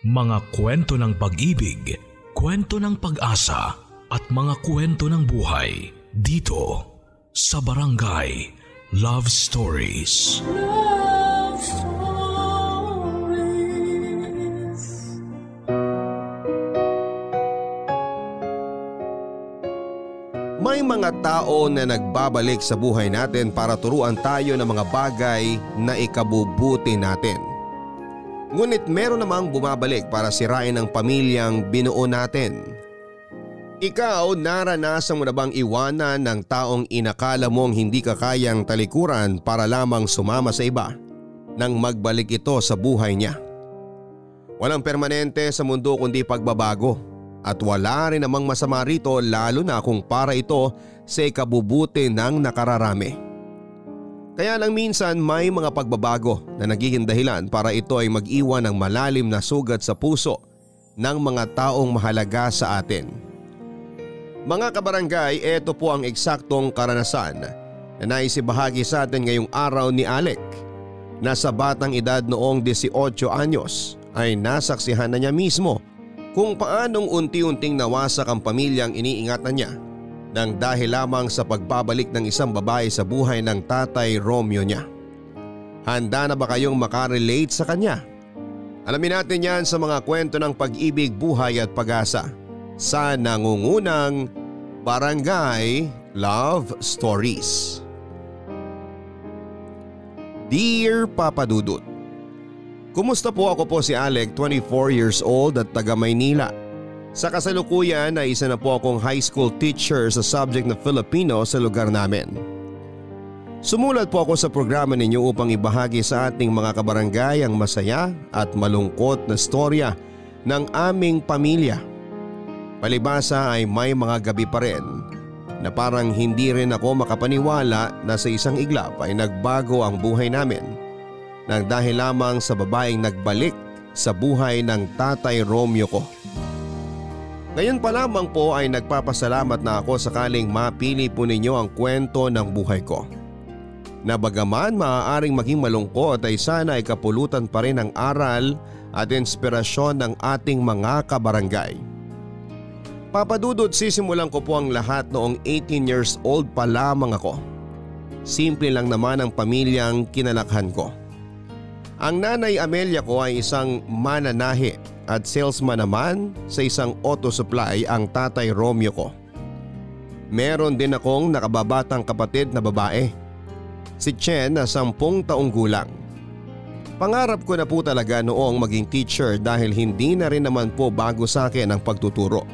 Mga kwento ng pag-ibig, kwento ng pag-asa at mga kwento ng buhay dito sa Barangay Love Stories. Love Stories. May mga tao na nagbabalik sa buhay natin para turuan tayo ng mga bagay na ikabubuti natin. Ngunit meron namang bumabalik para sirain ang pamilyang binuo natin. Ikaw, naranasan mo na bang iwanan ng taong inakala mong hindi ka kayang talikuran para lamang sumama sa iba nang magbalik ito sa buhay niya? Walang permanente sa mundo kundi pagbabago at wala rin namang masama rito lalo na kung para ito sa ikabubuti ng nakararami. Kaya lang minsan may mga pagbabago na nagiging dahilan para ito ay mag-iwan ng malalim na sugat sa puso ng mga taong mahalaga sa atin. Mga kabarangay, ito po ang eksaktong karanasan na naisibahagi sa atin ngayong araw ni Alec. Nasa batang edad noong 18 anyos ay nasaksihan na niya mismo kung paanong unti-unting nawasak ang pamilyang iniingatan niya nang dahil lamang sa pagbabalik ng isang babae sa buhay ng tatay Romeo niya. Handa na ba kayong makarelate sa kanya? Alamin natin yan sa mga kwento ng pag-ibig, buhay at pag-asa sa nangungunang Barangay Love Stories. Dear Papa Dudut, Kumusta po ako po si Alec, 24 years old at taga Maynila. Sa kasalukuyan ay isa na po akong high school teacher sa subject na Filipino sa lugar namin. Sumulat po ako sa programa ninyo upang ibahagi sa ating mga kabarangay ang masaya at malungkot na storya ng aming pamilya. Palibasa ay may mga gabi pa rin na parang hindi rin ako makapaniwala na sa isang iglap ay nagbago ang buhay namin nang dahil lamang sa babaeng nagbalik sa buhay ng tatay Romeo ko. Ngayon pa lamang po ay nagpapasalamat na ako sakaling mapili po ninyo ang kwento ng buhay ko. Na bagaman maaaring maging malungkot ay sana ay kapulutan pa rin ang aral at inspirasyon ng ating mga kabarangay. Papadudod sisimulan ko po ang lahat noong 18 years old pa lamang ako. Simple lang naman ang pamilyang kinalakhan ko. Ang nanay Amelia ko ay isang mananahi at salesman naman sa isang auto supply ang tatay Romeo ko. Meron din akong nakababatang kapatid na babae. Si Chen na sampung taong gulang. Pangarap ko na po talaga noong maging teacher dahil hindi na rin naman po bago sa akin ang pagtuturo.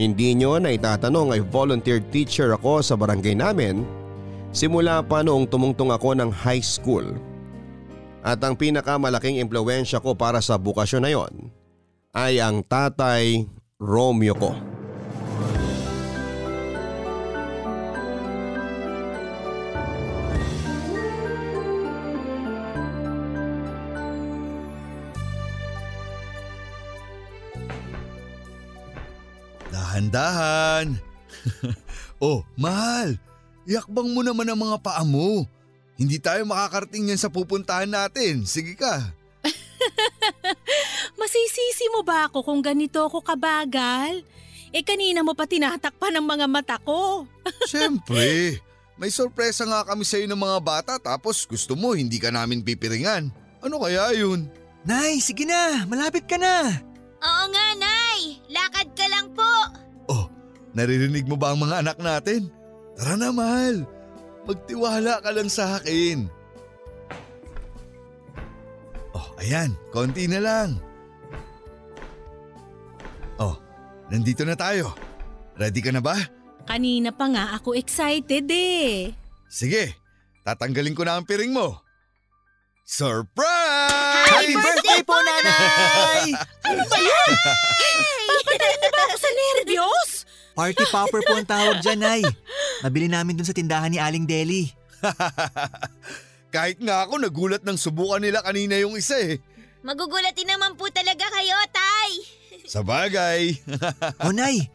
Hindi nyo na itatanong ay volunteer teacher ako sa barangay namin simula pa noong tumungtong ako ng high school at ang pinakamalaking impluensya ko para sa bukasyon na yon ay ang tatay Romeo ko. Dahan-dahan. oh, mahal. Iakbang mo naman ang mga paa mo. Hindi tayo makakarating yan sa pupuntahan natin. Sige ka. Masisisi mo ba ako kung ganito ako kabagal? Eh kanina mo pa tinatakpan ng mga mata ko. Siyempre. May sorpresa nga kami sa iyo ng mga bata tapos gusto mo hindi ka namin pipiringan. Ano kaya yun? Nay, sige na. Malapit ka na. Oo nga, Nay. Lakad ka lang po. Oh, naririnig mo ba ang mga anak natin? Tara na, mahal. Magtiwala ka lang sa akin. Oh, ayan. Konti na lang. Oh, nandito na tayo. Ready ka na ba? Kanina pa nga ako excited eh. Sige, tatanggalin ko na ang piring mo. Surprise! Happy birthday po, nanay! Ano ba yun? Papatayin mo ba ako sa nervyos? Party popper po ang tawag dyan, Nay. Nabili namin dun sa tindahan ni Aling Deli. Kahit nga ako nagulat ng subukan nila kanina yung isa eh. Magugulatin naman po talaga kayo, Tay. Sa bagay. o, Nay,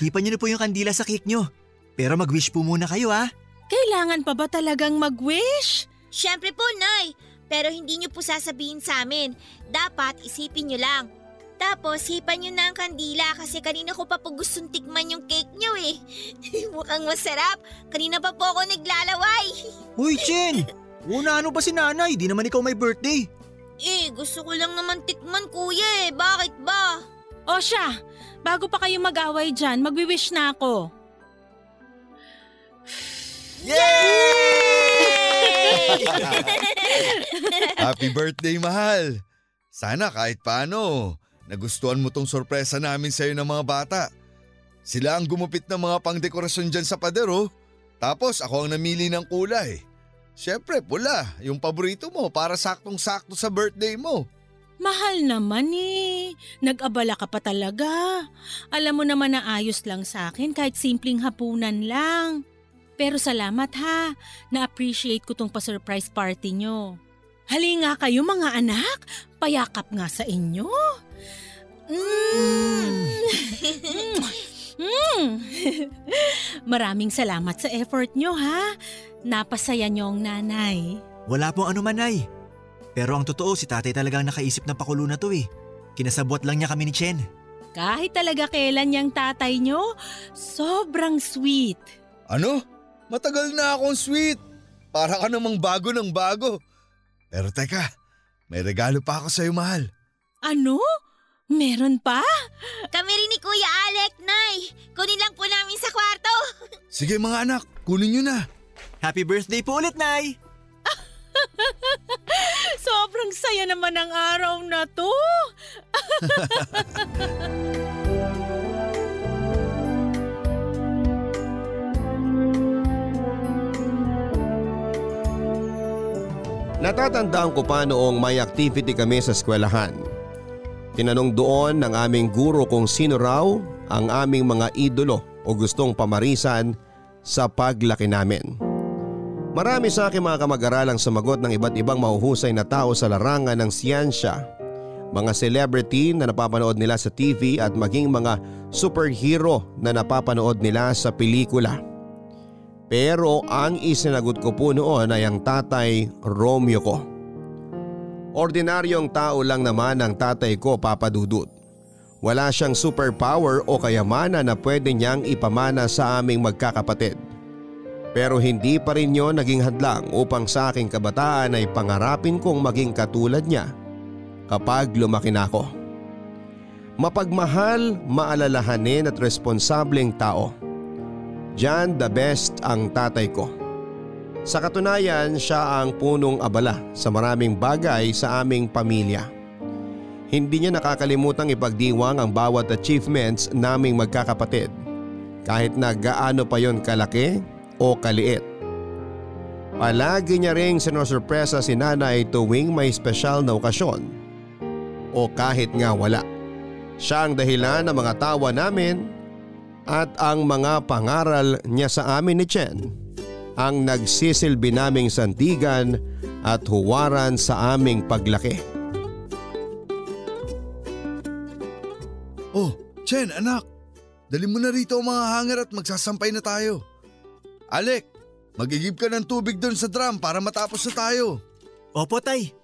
hipan niyo na po yung kandila sa cake nyo. Pero mag-wish po muna kayo, ha? Kailangan pa ba talagang mag-wish? Siyempre po, Nay. Pero hindi nyo po sasabihin sa amin. Dapat isipin nyo lang. Tapos, hipan nyo na ang kandila kasi kanina ko pa po gustong tikman yung cake nyo eh. Mukhang masarap. Kanina pa po ako naglalaway. Uy, Chen! Una ano ba si nanay? Di naman ikaw may birthday. Eh, gusto ko lang naman tikman kuya eh. Bakit ba? O siya, bago pa kayo mag-away dyan, magwi-wish na ako. Happy birthday, mahal! Sana kahit paano, nagustuhan mo tong sorpresa namin sa'yo ng mga bata. Sila ang gumupit ng mga pangdekorasyon dyan sa pader oh. Tapos ako ang namili ng kulay. Siyempre, pula, yung paborito mo para saktong-sakto sa birthday mo. Mahal naman eh. Nag-abala ka pa talaga. Alam mo naman na ayos lang sa akin kahit simpleng hapunan lang. Pero salamat ha. Na-appreciate ko tong pa-surprise party nyo. Hali nga kayo mga anak. Payakap nga sa inyo. Mm. Mm. Maraming salamat sa effort nyo ha. Napasaya nyo ang nanay. Wala pong ano man, Nay. Pero ang totoo, si tatay talagang nakaisip ng pakulo na to eh. Kinasabot lang niya kami ni Chen. Kahit talaga kailan yung tatay nyo, sobrang sweet. Ano? Matagal na akong sweet. Para ka namang bago ng bago. Pero teka, may regalo pa ako sa'yo, mahal. Ano? Meron pa? Kami rin ni Kuya Alec, Nay. Kunin lang po namin sa kwarto. Sige mga anak, kunin nyo na. Happy birthday po ulit, Nay! Sobrang saya naman ang araw na to. Natatandaan ko pa noong may activity kami sa eskwelahan. Tinanong doon ng aming guro kung sino raw ang aming mga idolo o gustong pamarisan sa paglaki namin. Marami sa aking mga kamag-aralang sumagot ng iba't ibang mahuhusay na tao sa larangan ng siyensya. Mga celebrity na napapanood nila sa TV at maging mga superhero na napapanood nila sa pelikula. Pero ang isinagot ko po noon ay ang tatay Romeo ko. Ordinaryong tao lang naman ang tatay ko papadudot. Wala siyang superpower o kayamanan na pwede niyang ipamana sa aming magkakapatid. Pero hindi pa rin yon naging hadlang upang sa aking kabataan ay pangarapin kong maging katulad niya kapag lumaki na ako. Mapagmahal, maalalahanin at responsableng tao. Diyan the best ang tatay ko. Sa katunayan siya ang punong abala sa maraming bagay sa aming pamilya. Hindi niya nakakalimutang ipagdiwang ang bawat achievements naming magkakapatid kahit na gaano pa yon kalaki o kaliit. Palagi niya ring sinusurpresa si nanay tuwing may special na okasyon o kahit nga wala. Siya ang dahilan ng mga tawa namin at ang mga pangaral niya sa amin ni Chen ang nagsisilbi naming sandigan at huwaran sa aming paglaki. Oh, Chen, anak. Dali mo na rito ang mga hanger at magsasampay na tayo. Alec, magigib ka ng tubig doon sa drum para matapos na tayo. Opo, Tay.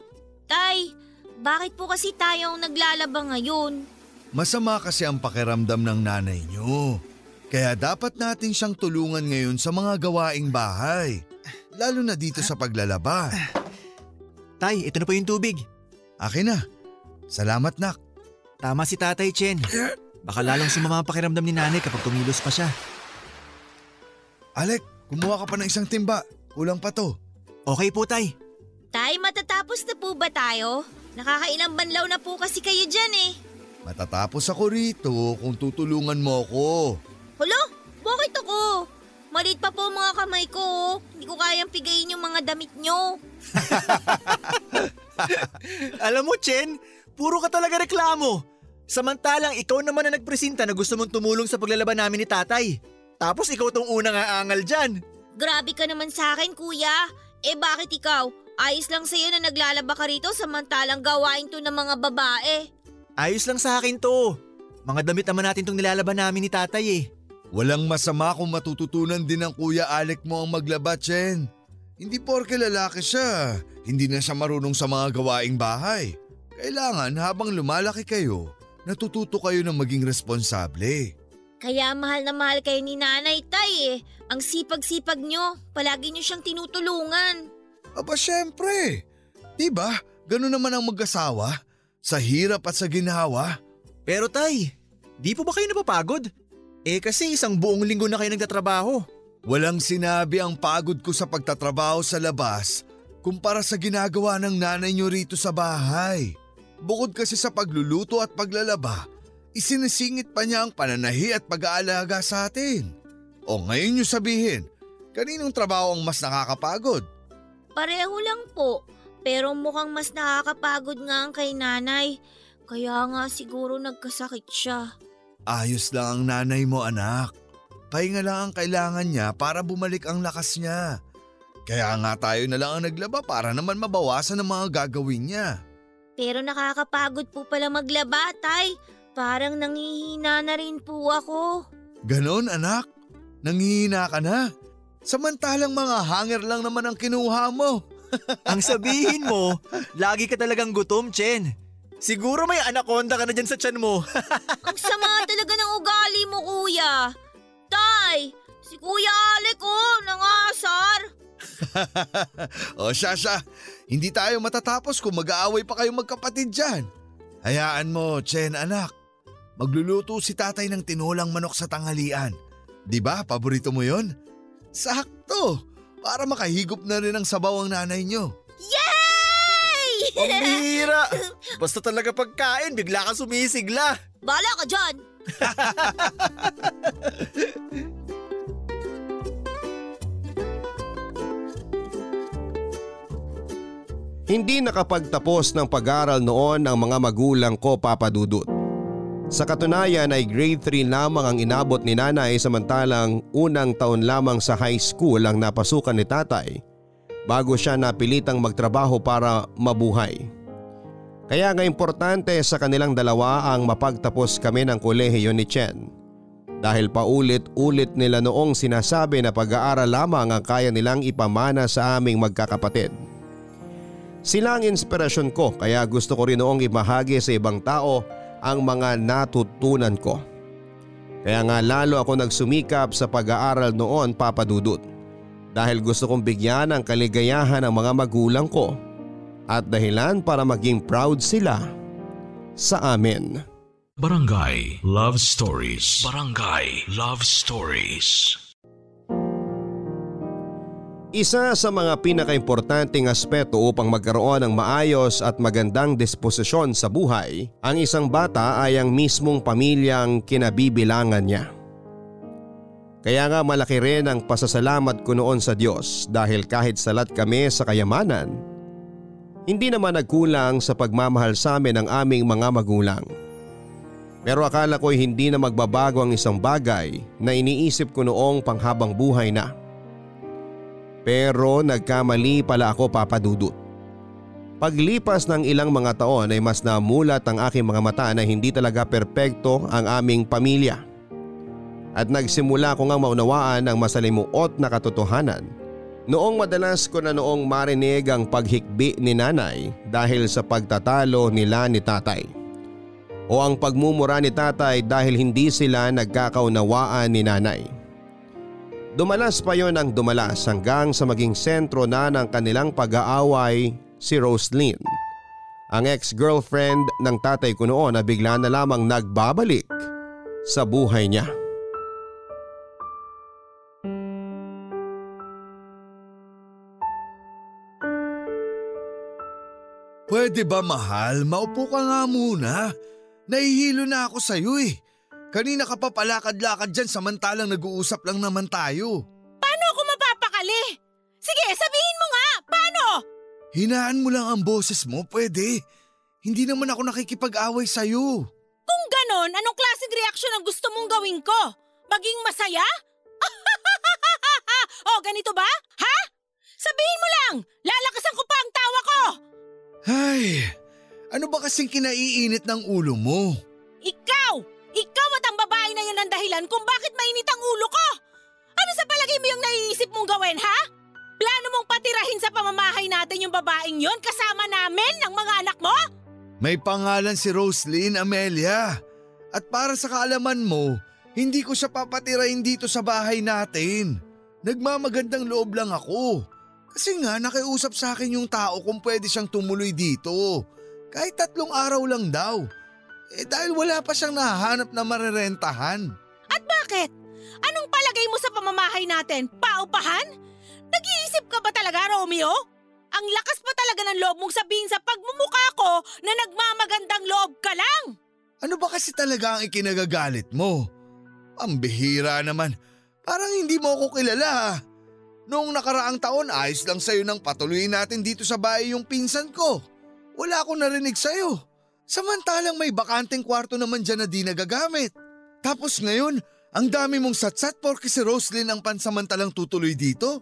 Tay, bakit po kasi tayong naglalaba ngayon? Masama kasi ang pakiramdam ng nanay niyo. Kaya dapat natin siyang tulungan ngayon sa mga gawaing bahay. Lalo na dito sa paglalaba. Tay, ito na po yung tubig. Akin na. Salamat nak. Tama si Tatay Chen. Baka lalong sumama ang pakiramdam ni nanay kapag kumilos pa siya. Alec, kumuha ka pa ng isang timba. Kulang pa to. Okay po, Tay. Tay, matatapos na po ba tayo? Nakakailang banlaw na po kasi kayo dyan eh. Matatapos ako rito kung tutulungan mo ako. Hala, bakit ako? Maliit pa po mga kamay ko. oh. Hindi ko kayang pigayin yung mga damit nyo. Alam mo, Chen, puro ka talaga reklamo. Samantalang ikaw naman na nagpresenta na gusto mong tumulong sa paglalaban namin ni tatay. Tapos ikaw tong unang aangal dyan. Grabe ka naman sa akin, kuya. Eh bakit ikaw? Ayos lang sa'yo na naglalaba ka rito samantalang gawain to ng mga babae. Ayos lang sa akin to. Mga damit naman natin tong nilalaban namin ni tatay eh. Walang masama kung matututunan din ng Kuya Alec mo ang maglaba, Chen. Hindi porke lalaki siya, hindi na siya marunong sa mga gawaing bahay. Kailangan habang lumalaki kayo, natututo kayo na maging responsable. Kaya mahal na mahal kayo ni Nanay Tay eh. Ang sipag-sipag nyo, palagi nyo siyang tinutulungan. Aba syempre, di ba? Ganun naman ang mag-asawa. Sa hirap at sa ginawa. Pero tay, di po ba kayo napapagod? Eh kasi isang buong linggo na kayo nagtatrabaho. Walang sinabi ang pagod ko sa pagtatrabaho sa labas kumpara sa ginagawa ng nanay niyo rito sa bahay. Bukod kasi sa pagluluto at paglalaba, isinisingit pa niya ang pananahi at pag-aalaga sa atin. O ngayon niyo sabihin, kaninong trabaho ang mas nakakapagod? Pareho lang po. Pero mukhang mas nakakapagod nga ang kay nanay. Kaya nga siguro nagkasakit siya. Ayos lang ang nanay mo anak. Pahinga lang ang kailangan niya para bumalik ang lakas niya. Kaya nga tayo na lang ang naglaba para naman mabawasan ang mga gagawin niya. Pero nakakapagod po pala maglaba, tay. Parang nangihina na rin po ako. Ganon anak, nangihina ka na. Samantalang mga hanger lang naman ang kinuha mo. Ang sabihin mo, lagi ka talagang gutom, Chen. Siguro may anaconda ka na dyan sa tiyan mo. Ang sama talaga ng ugali mo, kuya. Tay, si Kuya Alec oh, nangasar. o siya siya, hindi tayo matatapos kung mag-aaway pa kayong magkapatid dyan. Hayaan mo, Chen anak. Magluluto si tatay ng tinolang manok sa tanghalian. Di ba, paborito mo yon? Sakto! Para makahigop na rin ang sabaw ang nanay nyo. Pambihira! Basta talaga pagkain, bigla ka sumisigla. Bala ka dyan. Hindi nakapagtapos ng pag-aral noon ang mga magulang ko papadudot. Sa katunayan ay grade 3 lamang ang inabot ni nanay samantalang unang taon lamang sa high school ang napasukan ni tatay bago siya napilitang magtrabaho para mabuhay. Kaya nga importante sa kanilang dalawa ang mapagtapos kami ng kolehiyo ni Chen. Dahil paulit-ulit nila noong sinasabi na pag-aaral lamang ang kaya nilang ipamana sa aming magkakapatid. Sila ang inspirasyon ko kaya gusto ko rin noong ibahagi sa ibang tao ang mga natutunan ko. Kaya nga lalo ako nagsumikap sa pag-aaral noon papadudot dahil gusto kong bigyan ng kaligayahan ang mga magulang ko at dahilan para maging proud sila sa amin. Barangay Love Stories. Barangay Love Stories. Isa sa mga pinakaimportanteng aspeto upang magkaroon ng maayos at magandang disposisyon sa buhay, ang isang bata ay ang mismong pamilyang kinabibilangan niya. Kaya nga malaki rin ang pasasalamat ko noon sa Diyos dahil kahit salat kami sa kayamanan, hindi naman nagkulang sa pagmamahal sa amin ng aming mga magulang. Pero akala ko'y hindi na magbabago ang isang bagay na iniisip ko noong panghabang buhay na. Pero nagkamali pala ako papadudot. Paglipas ng ilang mga taon ay mas namulat ang aking mga mata na hindi talaga perpekto ang aming pamilya. At nagsimula ko ngang maunawaan ang masalimuot na katotohanan noong madalas ko na noong marinig ang paghikbi ni nanay dahil sa pagtatalo nila ni tatay. O ang pagmumura ni tatay dahil hindi sila nagkakaunawaan ni nanay. Dumalas pa yon ang dumalas hanggang sa maging sentro na ng kanilang pag-aaway si Roslyn. Ang ex-girlfriend ng tatay ko noon na bigla na lamang nagbabalik sa buhay niya. Pwede ba mahal? Maupo ka nga muna. Nahihilo na ako sa'yo eh. Kanina ka pa palakad-lakad dyan samantalang nag-uusap lang naman tayo. Paano ako mapapakali? Sige, sabihin mo nga! Paano? Hinaan mo lang ang boses mo, pwede. Hindi naman ako nakikipag-away sa'yo. Kung ganon, anong klaseng reaksyon ang gusto mong gawin ko? Maging masaya? o, ganito ba? Ha? Sabihin mo lang! Lalakasan ko pa ang! Ay, ano ba kasing kinaiinit ng ulo mo? Ikaw! Ikaw at ang babae na yan ang dahilan kung bakit mainit ang ulo ko! Ano sa palagay mo yung naiisip mong gawin, ha? Plano mong patirahin sa pamamahay natin yung babaeng yon kasama namin ng mga anak mo? May pangalan si Roslyn Amelia. At para sa kaalaman mo, hindi ko siya papatirahin dito sa bahay natin. Nagmamagandang loob lang ako. Kasi nga nakiusap sa akin yung tao kung pwede siyang tumuloy dito. Kahit tatlong araw lang daw. Eh dahil wala pa siyang nahanap na marerentahan. At bakit? Anong palagay mo sa pamamahay natin? Paupahan? Nag-iisip ka ba talaga, Romeo? Ang lakas pa talaga ng loob mong sabihin sa pagmumukha ko na nagmamagandang loob ka lang. Ano ba kasi talaga ang ikinagagalit mo? Pambihira naman. Parang hindi mo ako kilala. Noong nakaraang taon ayos lang sa'yo nang patuloy natin dito sa bahay yung pinsan ko. Wala akong narinig sa'yo. Samantalang may bakanteng kwarto naman dyan na di nagagamit. Tapos ngayon, ang dami mong satsat porke si Roslyn ang pansamantalang tutuloy dito.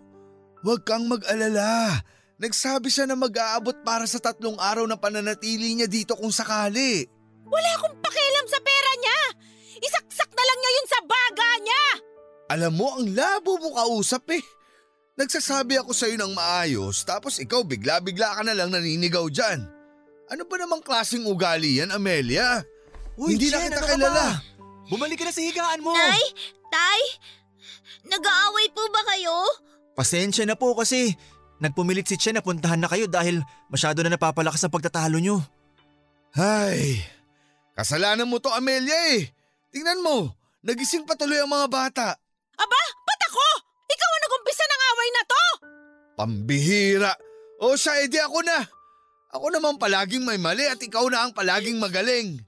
Huwag kang mag-alala. Nagsabi siya na mag-aabot para sa tatlong araw na pananatili niya dito kung sakali. Wala akong pakialam sa pera niya. Isaksak na lang niya yun sa baga niya. Alam mo, ang labo mo kausap eh. Nagsasabi ako sa'yo ng maayos tapos ikaw bigla-bigla ka na lang naninigaw dyan. Ano ba namang klaseng ugali yan, Amelia? Uy, Hindi na Chen, kita ano ka kilala. ba? Bumalik ka na sa higaan mo. Tay? Tay? Nag-aaway po ba kayo? Pasensya na po kasi nagpumilit si Chen na puntahan na kayo dahil masyado na napapalakas ang pagtatalo nyo. Ay, kasalanan mo to Amelia eh. Tingnan mo, nagising pa tuloy ang mga bata. Aba, ba't ako? Ikaw ang nagumpisa ng away na to. Pambihira. O siya, edi ako na. Ako naman palaging may mali at ikaw na ang palaging magaling.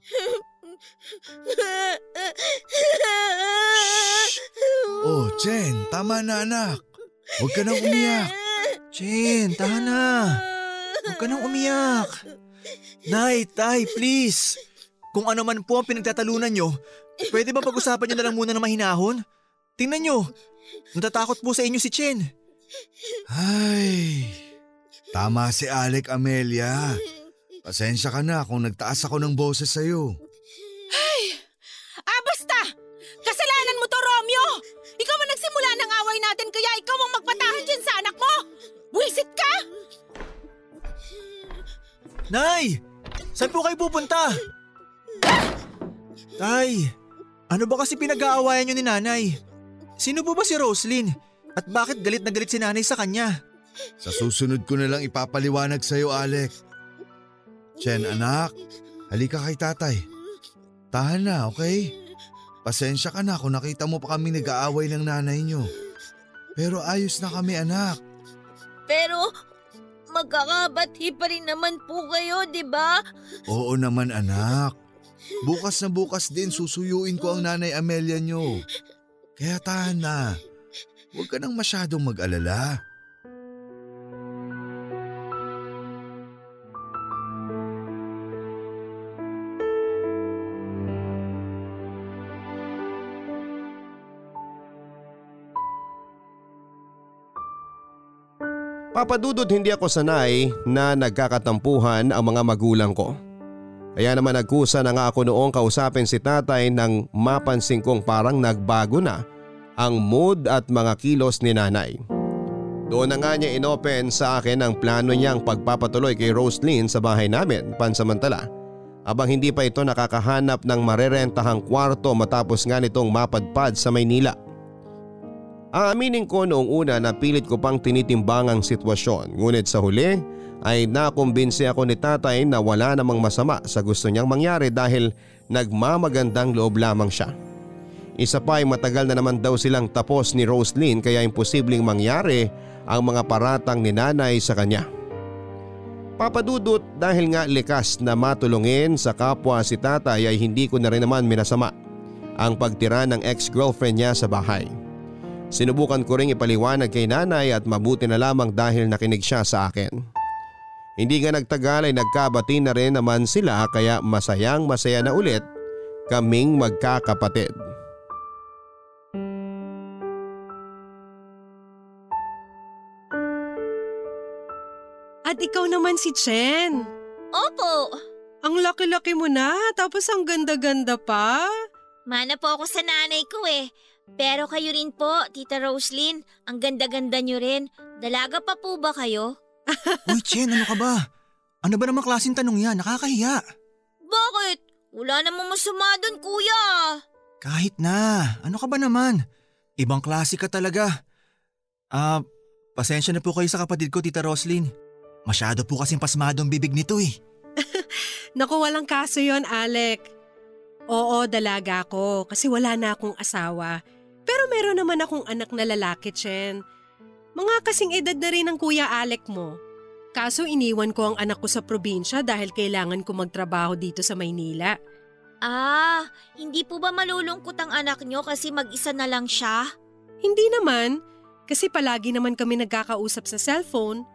Oh, Chen, tama na anak. Huwag ka nang umiyak. Chen, tahan na. Huwag ka nang umiyak. Nay, tay, please. Kung ano man po ang pinagtatalunan nyo, pwede ba pag-usapan nyo na lang muna ng mahinahon? Tingnan nyo, natatakot po sa inyo si Chen. Ay, tama si Alec Amelia. Pasensya ka na kung nagtaas ako ng boses sa'yo. Ah, basta! Kasalanan mo to, Romeo! Ikaw ang nagsimula ng away natin kaya ikaw ang magpatahan dyan sa anak mo! Wisit ka! Nay! Saan po kayo pupunta? Tay, ano ba kasi pinag-aawayan nyo ni nanay? Sino po ba si Roslyn? At bakit galit na galit si nanay sa kanya? Sa susunod ko na lang ipapaliwanag sa'yo, Alec. Chen, anak, halika kay tatay. Tahan na, okay? Pasensya ka na kung nakita mo pa kami nag-aaway ng nanay nyo. Pero ayos na kami, anak. Pero magkakabati pa rin naman po kayo, di ba? Oo naman, anak. Bukas na bukas din susuyuin ko ang nanay Amelia nyo. Kaya tahan na. Huwag ka nang masyadong mag-alala. Papadudod hindi ako sanay na nagkakatampuhan ang mga magulang ko. Kaya naman nagkusa na nga ako noong kausapin si tatay nang mapansin kong parang nagbago na ang mood at mga kilos ni nanay. Doon na nga niya inopen sa akin ang plano niyang pagpapatuloy kay Roslyn sa bahay namin pansamantala abang hindi pa ito nakakahanap ng marerentahang kwarto matapos nga nitong mapadpad sa Maynila. Aaminin ko noong una na pilit ko pang tinitimbang ang sitwasyon ngunit sa huli ay nakumbinsi ako ni tatay na wala namang masama sa gusto niyang mangyari dahil nagmamagandang loob lamang siya. Isa pa ay matagal na naman daw silang tapos ni Roslyn kaya imposibleng mangyari ang mga paratang ni nanay sa kanya. Papadudot dahil nga likas na matulungin sa kapwa si tatay ay hindi ko na rin naman minasama ang pagtira ng ex-girlfriend niya sa bahay. Sinubukan ko ring ipaliwanag kay nanay at mabuti na lamang dahil nakinig siya sa akin. Hindi nga nagtagal ay nagkabati na rin naman sila kaya masayang masaya na ulit kaming magkakapatid. Ikaw naman si Chen. Opo. Ang laki-laki mo na, tapos ang ganda-ganda pa. Mana po ako sa nanay ko eh. Pero kayo rin po, Tita Roslyn. Ang ganda-ganda nyo rin. Dalaga pa po ba kayo? Uy, Chen, ano ka ba? Ano ba namang klaseng tanong yan? Nakakahiya. Bakit? Wala namang masama doon, kuya. Kahit na. Ano ka ba naman? Ibang klase ka talaga. Ah, pasensya na po kayo sa kapatid ko, Tita Roslyn. Masyado po kasing pasmadong bibig nito eh. Naku, walang kaso yon Alec. Oo, dalaga ako kasi wala na akong asawa. Pero meron naman akong anak na lalaki, Chen. Mga kasing edad na rin ng kuya Alec mo. Kaso iniwan ko ang anak ko sa probinsya dahil kailangan ko magtrabaho dito sa Maynila. Ah, hindi po ba malulungkot ang anak nyo kasi mag-isa na lang siya? Hindi naman, kasi palagi naman kami nagkakausap sa cellphone.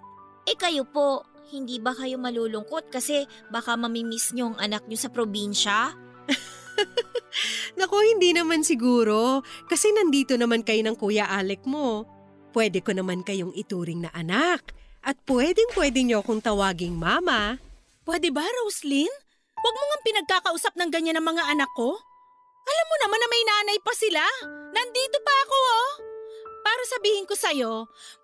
Eh kayo po, hindi ba kayo malulungkot kasi baka mamimiss nyo ang anak nyo sa probinsya? Naku, hindi naman siguro. Kasi nandito naman kayo ng Kuya Alec mo. Pwede ko naman kayong ituring na anak. At pwedeng pwede niyo akong tawaging mama. Pwede ba, Roslyn? Huwag mo nga pinagkakausap ng ganyan ng mga anak ko. Alam mo naman na may nanay pa sila. Nandito pa ako, oh. Para sabihin ko sa'yo,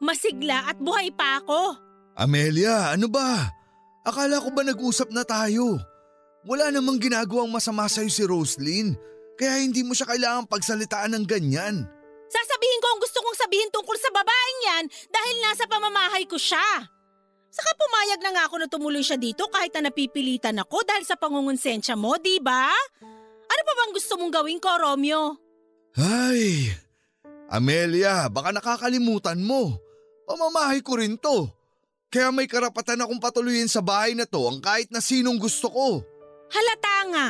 masigla at buhay pa ako. Amelia, ano ba? Akala ko ba nag-usap na tayo? Wala namang ginagawang masama sa'yo si Roslyn, kaya hindi mo siya kailangang pagsalitaan ng ganyan. Sasabihin ko ang gusto kong sabihin tungkol sa babaeng yan dahil nasa pamamahay ko siya. Saka pumayag na nga ako na tumuloy siya dito kahit na napipilitan ako dahil sa pangungonsensya mo, di ba? Ano pa bang gusto mong gawin ko, Romeo? Ay, Amelia, baka nakakalimutan mo. Pamamahay ko rin to. Kaya may karapatan akong patuloyin sa bahay na to ang kahit na sinong gusto ko. Halata nga.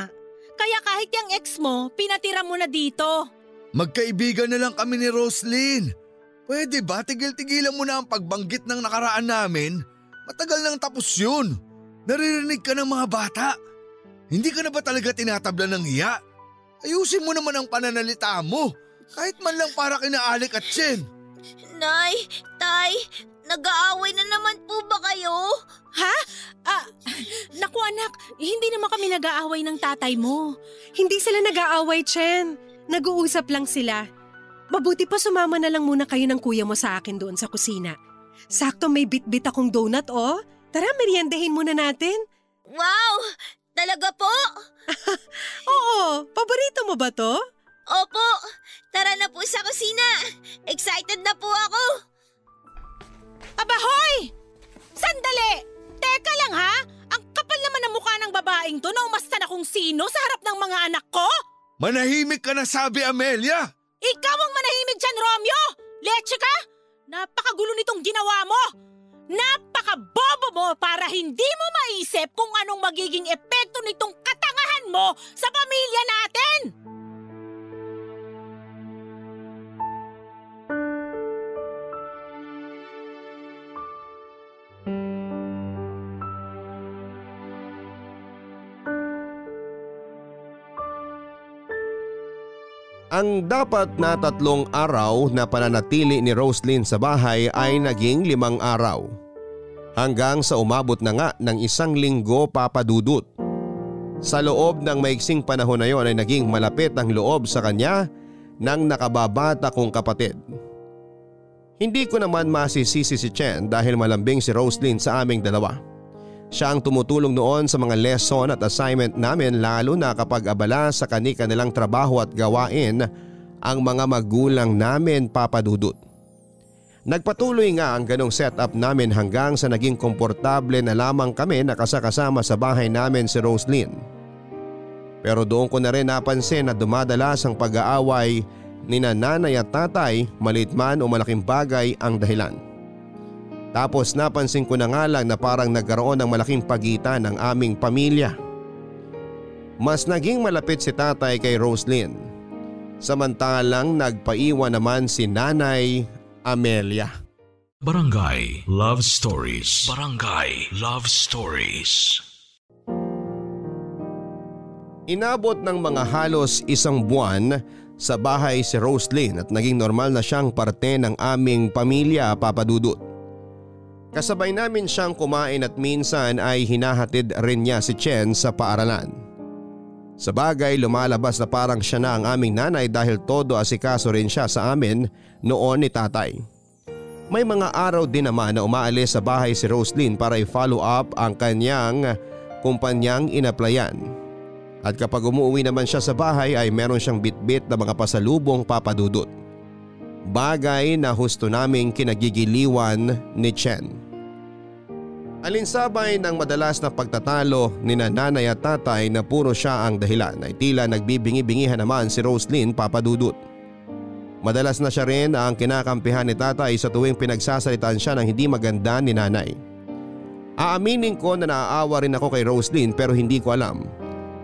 Kaya kahit yung ex mo, pinatira mo na dito. Magkaibigan na lang kami ni Roslyn. Pwede ba tigil-tigilan mo na ang pagbanggit ng nakaraan namin? Matagal nang tapos yun. Naririnig ka ng mga bata. Hindi ka na ba talaga tinatabla ng hiya? Ayusin mo naman ang pananalita mo. Kahit man lang para kina Alec at Chen. Nay, Tay, nag-aaway na naman po ba kayo? Ha? Ah, naku anak, hindi naman kami nag-aaway ng tatay mo. Hindi sila nag-aaway, Chen. Nag-uusap lang sila. Mabuti pa sumama na lang muna kayo ng kuya mo sa akin doon sa kusina. Sakto may bit-bit akong donut, oh. Tara, meriendahin muna natin. Wow! Talaga po? Oo, paborito mo ba to? Opo, tara na po sa kusina. Excited na po ako. Abahoy! Sandali! Teka lang ha! Ang kapal naman ng mukha ng babaeng to na umasta na kung sino sa harap ng mga anak ko? Manahimik ka na sabi Amelia! Ikaw ang manahimik dyan, Romeo! Leche ka? Napakagulo nitong ginawa mo! Napakabobo mo para hindi mo maisip kung anong magiging epekto nitong katangahan mo sa pamilya natin! Ang dapat na tatlong araw na pananatili ni Roslyn sa bahay ay naging limang araw. Hanggang sa umabot na nga ng isang linggo papadudot. Sa loob ng maiksing panahon na yon ay naging malapit ang loob sa kanya ng nakababata kong kapatid. Hindi ko naman masisisi si Chen dahil malambing si Roslyn sa aming dalawa. Siya ang tumutulong noon sa mga lesson at assignment namin lalo na kapag abala sa kani-kanilang trabaho at gawain ang mga magulang namin papadudot. Nagpatuloy nga ang ganong setup namin hanggang sa naging komportable na lamang kami nakasakasama sa bahay namin si Roslyn. Pero doon ko na rin napansin na dumadalas ang pag-aaway ni nanay at tatay malit man o malaking bagay ang dahilan. Tapos napansin ko na nga lang na parang nagkaroon ng malaking pagitan ng aming pamilya. Mas naging malapit si tatay kay Roslyn. Samantalang nagpaiwan naman si nanay Amelia. Barangay Love Stories. Barangay Love Stories. Inabot ng mga halos isang buwan sa bahay si Roslyn at naging normal na siyang parte ng aming pamilya papadudot. Kasabay namin siyang kumain at minsan ay hinahatid rin niya si Chen sa paaralan. Sa bagay lumalabas na parang siya na ang aming nanay dahil todo asikaso rin siya sa amin noon ni tatay. May mga araw din naman na umaalis sa bahay si Roslyn para i-follow up ang kanyang kumpanyang inaplayan. At kapag umuwi naman siya sa bahay ay meron siyang bitbit na mga pasalubong papadudot. Bagay na husto naming kinagigiliwan ni Chen. Alinsabay ng madalas na pagtatalo ni nanay at tatay na puro siya ang dahilan ay tila nagbibingi-bingihan naman si Roslyn papadudot. Madalas na siya rin ang kinakampihan ni tatay sa tuwing pinagsasalitan siya ng hindi maganda ni nanay. Aaminin ko na naaawa rin ako kay Roslyn pero hindi ko alam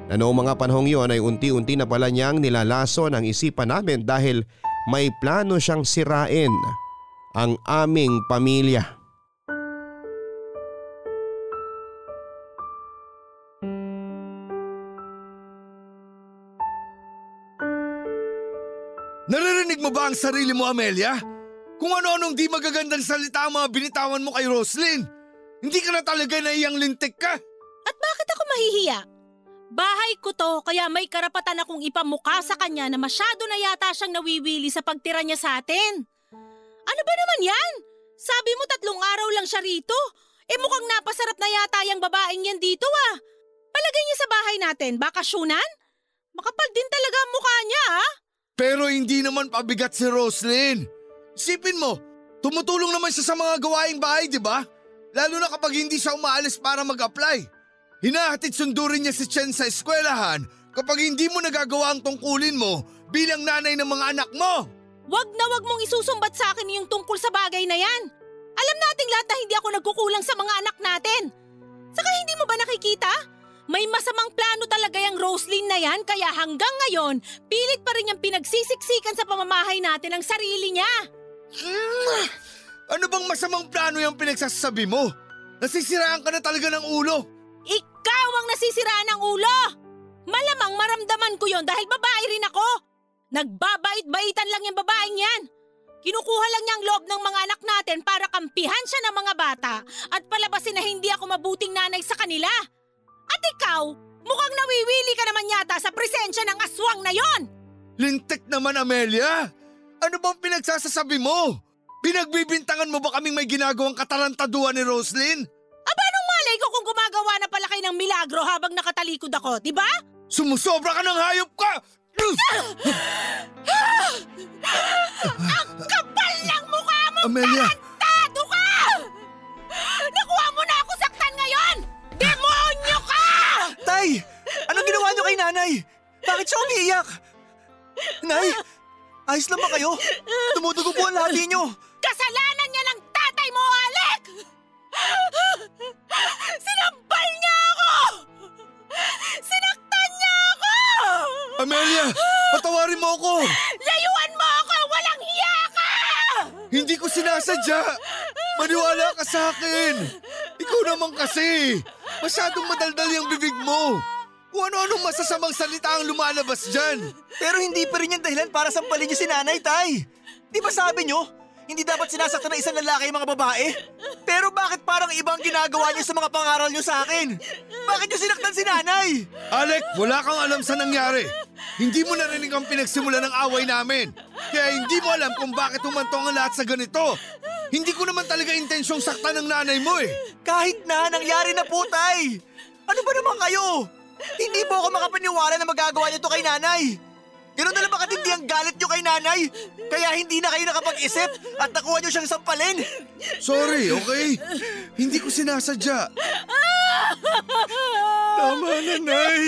na noong mga panahong yon ay unti-unti na pala niyang nilalaso ng isipan namin dahil may plano siyang sirain ang aming pamilya. Naririnig mo ba ang sarili mo, Amelia? Kung ano-anong di magagandang salita ang mga binitawan mo kay Roslyn. Hindi ka na talaga naiyang lintik ka. At bakit ako mahihiya? Bahay ko to kaya may karapatan akong ipamukha sa kanya na masyado na yata siyang nawiwili sa pagtira niya sa atin. Ano ba naman yan? Sabi mo tatlong araw lang siya rito. Eh mukhang napasarap na yata yung babaeng yan dito ah. Palagay niya sa bahay natin, bakasyunan? Makapal din talaga ang mukha niya ah. Pero hindi naman pabigat si Roslyn. Isipin mo, tumutulong naman siya sa mga gawaing bahay, di ba? Lalo na kapag hindi siya umaalis para mag-apply. Hinahatid sundurin niya si Chen sa eskwelahan kapag hindi mo nagagawa ang tungkulin mo bilang nanay ng mga anak mo. Wag na wag mong isusumbat sa akin yung tungkol sa bagay na yan. Alam nating lahat na hindi ako nagkukulang sa mga anak natin. Saka hindi mo ba nakikita? May masamang plano talaga yung Roslyn na yan kaya hanggang ngayon, pilit pa rin niyang pinagsisiksikan sa pamamahay natin ang sarili niya. Hmm, ano bang masamang plano yung pinagsasabi mo? Nasisiraan ka na talaga ng ulo. Ikaw ang nasisiraan ng ulo! Malamang maramdaman ko yon dahil babae rin ako. Nagbabait-baitan lang yung babaeng yan. Kinukuha lang niya ang loob ng mga anak natin para kampihan siya ng mga bata at palabasin na hindi ako mabuting nanay sa kanila. At ikaw, mukhang nawiwili ka naman yata sa presensya ng aswang na yon. Lintik naman, Amelia! Ano bang pinagsasasabi mo? Pinagbibintangan mo ba kaming may ginagawang katarantaduan ni Roslyn? Malay ko kung gumagawa na pala kayo ng milagro habang nakatalikod ako, di ba? Sumusobra ka ng hayop ka! Ang kapal ng mukha mo! Amelia! Tarantado ka! Nakuha mo na ako saktan ngayon! Demonyo ka! Tay! Anong ginawa niyo kay nanay? Bakit siya umiiyak? Nay! Ayos lang ba kayo? Tumutugo po ang labi niyo. Kasalanan niya ng Amelia! Patawarin mo ako! Layuan mo ako! Walang hiya ka! Hindi ko sinasadya! Maniwala ka sa akin! Ikaw naman kasi! Masyadong madaldal yung bibig mo! Kung ano-anong masasamang salita ang lumalabas dyan! Pero hindi pa rin yan dahilan para sampalin niyo si nanay, tay. Di ba sabi niyo, hindi dapat sinasaktan ng isang lalaki yung mga babae? Pero bakit parang ibang ginagawa niyo sa mga pangaral niyo sa akin? Bakit niyo sinaktan si nanay? Alec, wala kang alam sa nangyari. Hindi mo narinig ang pinagsimula ng away namin. Kaya hindi mo alam kung bakit humantong ang lahat sa ganito. Hindi ko naman talaga intensyong saktan ng nanay mo eh. Kahit na, nangyari na po, tay. Ano ba naman kayo? Hindi po ako makapaniwala na magagawa niyo to kay nanay. Ganun na lang ba katindi ang galit niyo kay nanay? Kaya hindi na kayo nakapag-isip at nakuha niyo siyang sampalin? Sorry, okay? Hindi ko sinasadya. Tama na, Nay.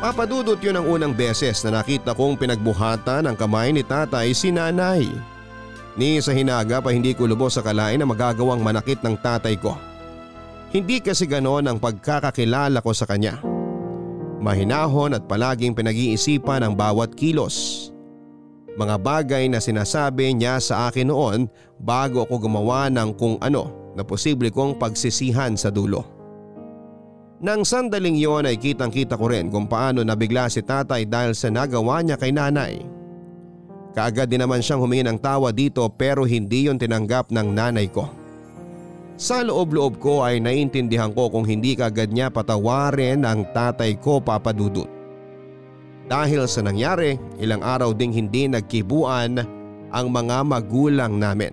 Papadudot yun ang unang beses na nakita kong pinagbuhatan ng kamay ni tatay si nanay. Ni sa hinaga pa hindi ko lubos sa kalain na magagawang manakit ng tatay ko. Hindi kasi ganon ang pagkakakilala ko sa kanya. Mahinahon at palaging pinag-iisipan ang bawat kilos. Mga bagay na sinasabi niya sa akin noon bago ako gumawa ng kung ano na posible kong pagsisihan sa dulo. Nang sandaling yon ay kitang kita ko rin kung paano nabigla si tatay dahil sa nagawa niya kay nanay. Kaagad din naman siyang humingi ng tawa dito pero hindi yon tinanggap ng nanay ko. Sa loob-loob ko ay naiintindihan ko kung hindi kaagad niya patawarin ang tatay ko papadudot. Dahil sa nangyari, ilang araw ding hindi nagkibuan ang mga magulang namin.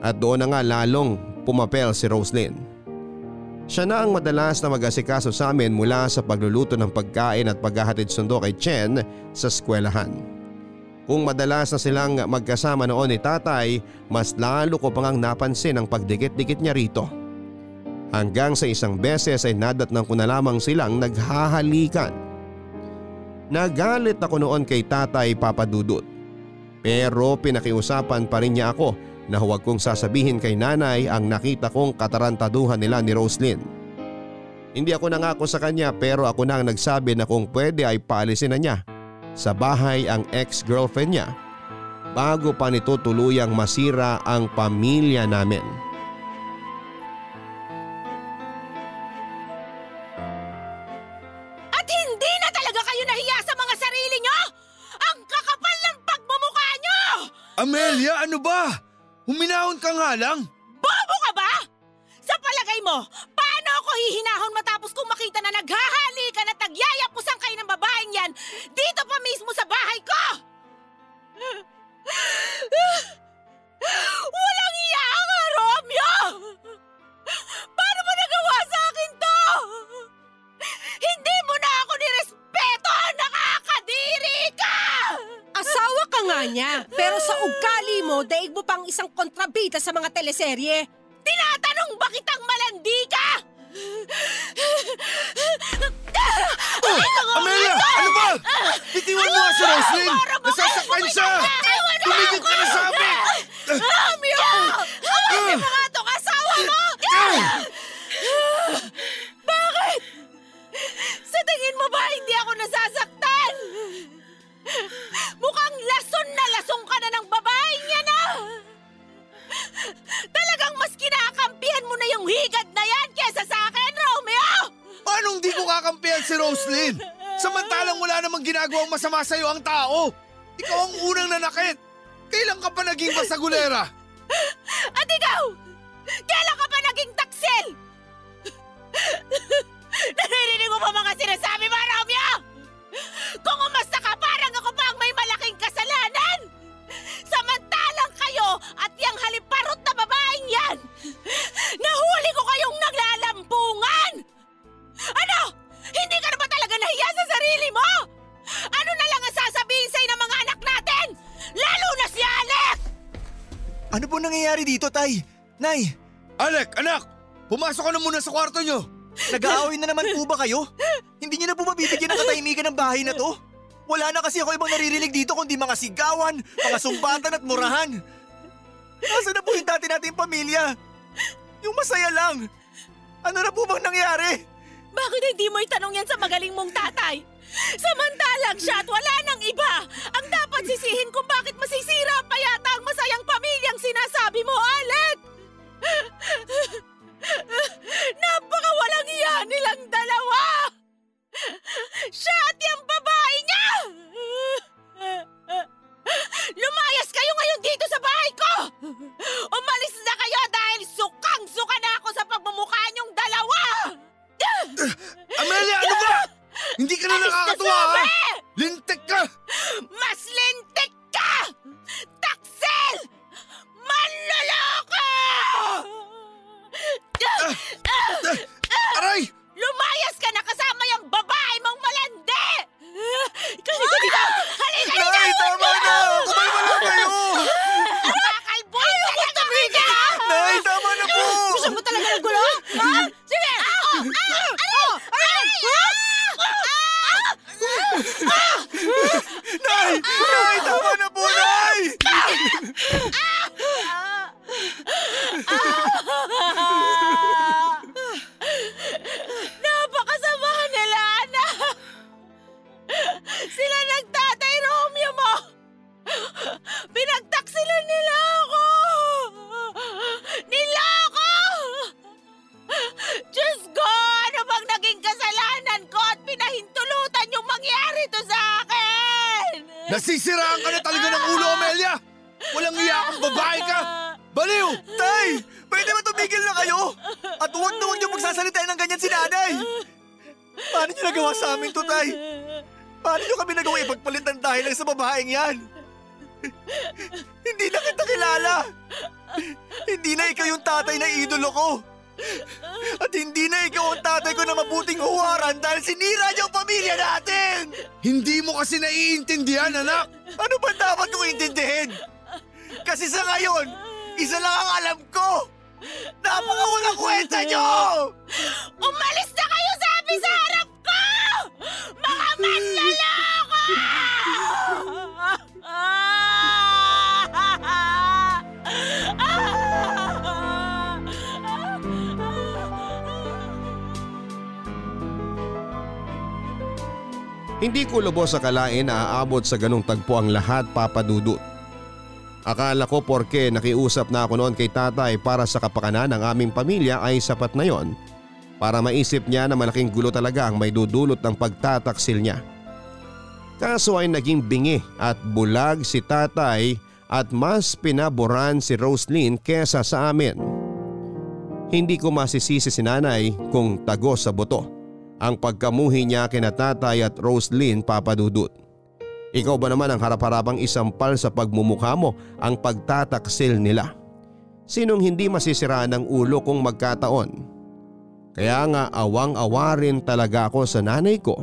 At doon na nga lalong pumapel si Roslyn. Siya na ang madalas na mag-asikaso sa amin mula sa pagluluto ng pagkain at paghahatid sundo kay Chen sa eskwelahan. Kung madalas na silang magkasama noon ni tatay, mas lalo ko pang napansin ang pagdikit-dikit niya rito. Hanggang sa isang beses ay nadatnang ko na lamang silang naghahalikan. Nagalit ako noon kay tatay papadudot. Pero pinakiusapan pa rin niya ako na huwag kong sasabihin kay nanay ang nakita kong katarantaduhan nila ni Roslyn. Hindi ako nangako sa kanya pero ako na ang nagsabi na kung pwede ay paalisin na niya sa bahay ang ex-girlfriend niya bago pa nito tuluyang masira ang pamilya namin. At hindi na talaga kayo nahiya sa mga sarili nyo! Ang kakapal ng pagmumukha nyo! Amelia, ano ba? Huminahon ka nga lang. Bobo ka ba? Sa palagay mo, paano ako hihinahon matapos kong makita na naghahalikan dito pa mismo sa bahay ko? Walang iya ka, Romeo! Paano mo nagawa sa akin to? Hindi mo na ako nirespeto! Nakakadiri ka! Asawa ka nga niya, pero sa ugali mo, daig mo pang isang kontrabita sa mga teleserye. Tinatanong ba kitang malandi ka? Oh, Amelia, ano ba? Bitiwan mo nga si Roslyn! Nasasaktan siya! Tumigil ka na sa amin! Romeo! Hawakin mo nga itong asawa mo! Bakit? Sa tingin mo ba hindi ako nasasaktan? Mukhang lason na lason ka na ng babaeng yan ah! Talagang mas kinakampihan mo na yung higad na yan kesa sa akin, Romeo! Anong di ko kakampihan si Roslyn? Samantalang wala namang ginagawang masama sa'yo ang tao. Ikaw ang unang nanakit. Kailan ka pa naging basagulera? At ikaw! Kailan ka pa naging taksil? Naririnig mo ba mga sinasabi mo, Romeo? Kung umasta ka, parang ako pa ang may malaking kasalanan! Samantalang nangyayari dito, Tay? Nay, Alec, anak! Pumasok ka na muna sa kwarto nyo! nag-aaway na naman po ba kayo? Hindi niyo na po mabibigyan ng katahimikan ng bahay na to? Wala na kasi ako ibang naririnig dito kundi mga sigawan, mga sumbatan at murahan. Nasaan na po yung dati nating pamilya? Yung masaya lang. Ano na po bang nangyari? Bakit hindi mo itanong yan sa magaling mong tatay? Samantalang siya at wala nang iba ang dapat sisihin kung bakit masisira pa yata ang masayang pamilyang sinasabi mo, Alec! Napaka walang iya nilang dalawa! Siya at yung babae niya! Lumayas kayo ngayon dito sa bahay ko! Umalis na kayo dahil sukang-suka na ako sa pagmumukha niyong dalawa! Amelia, ano ba? Hindi ka na Alis nakakatuwa! Na lintik ka! Mas lintik ka! Taksil! Manloloko! Ah, ah, aray! Lumayas ka na kasama yung babae mong malandi! Kali, kali na! Halin, halin na! Nay, tama na! Kumalma lang kayo! Nakakalboy talaga ka! Nay, tama na po! Gusto mo talaga ng gulo? Ha? Sige! Ah! Ah! Aray! Ko lubos akalain na aabot sa ganong tagpo ang lahat papadudot. Akala ko porke nakiusap na ako noon kay tatay para sa kapakanan ng aming pamilya ay sapat na yon para maisip niya na malaking gulo talaga ang may dudulot ng pagtataksil niya. Kaso ay naging bingi at bulag si tatay at mas pinaboran si Roslyn kesa sa amin. Hindi ko masisisi si nanay kung tago sa buto ang pagkamuhi niya kina tatay at Roslyn papadudot. Ikaw ba naman ang harap-harapang isampal sa pagmumukha mo ang pagtataksil nila? Sinong hindi masisira ng ulo kung magkataon? Kaya nga awang-awa rin talaga ako sa nanay ko.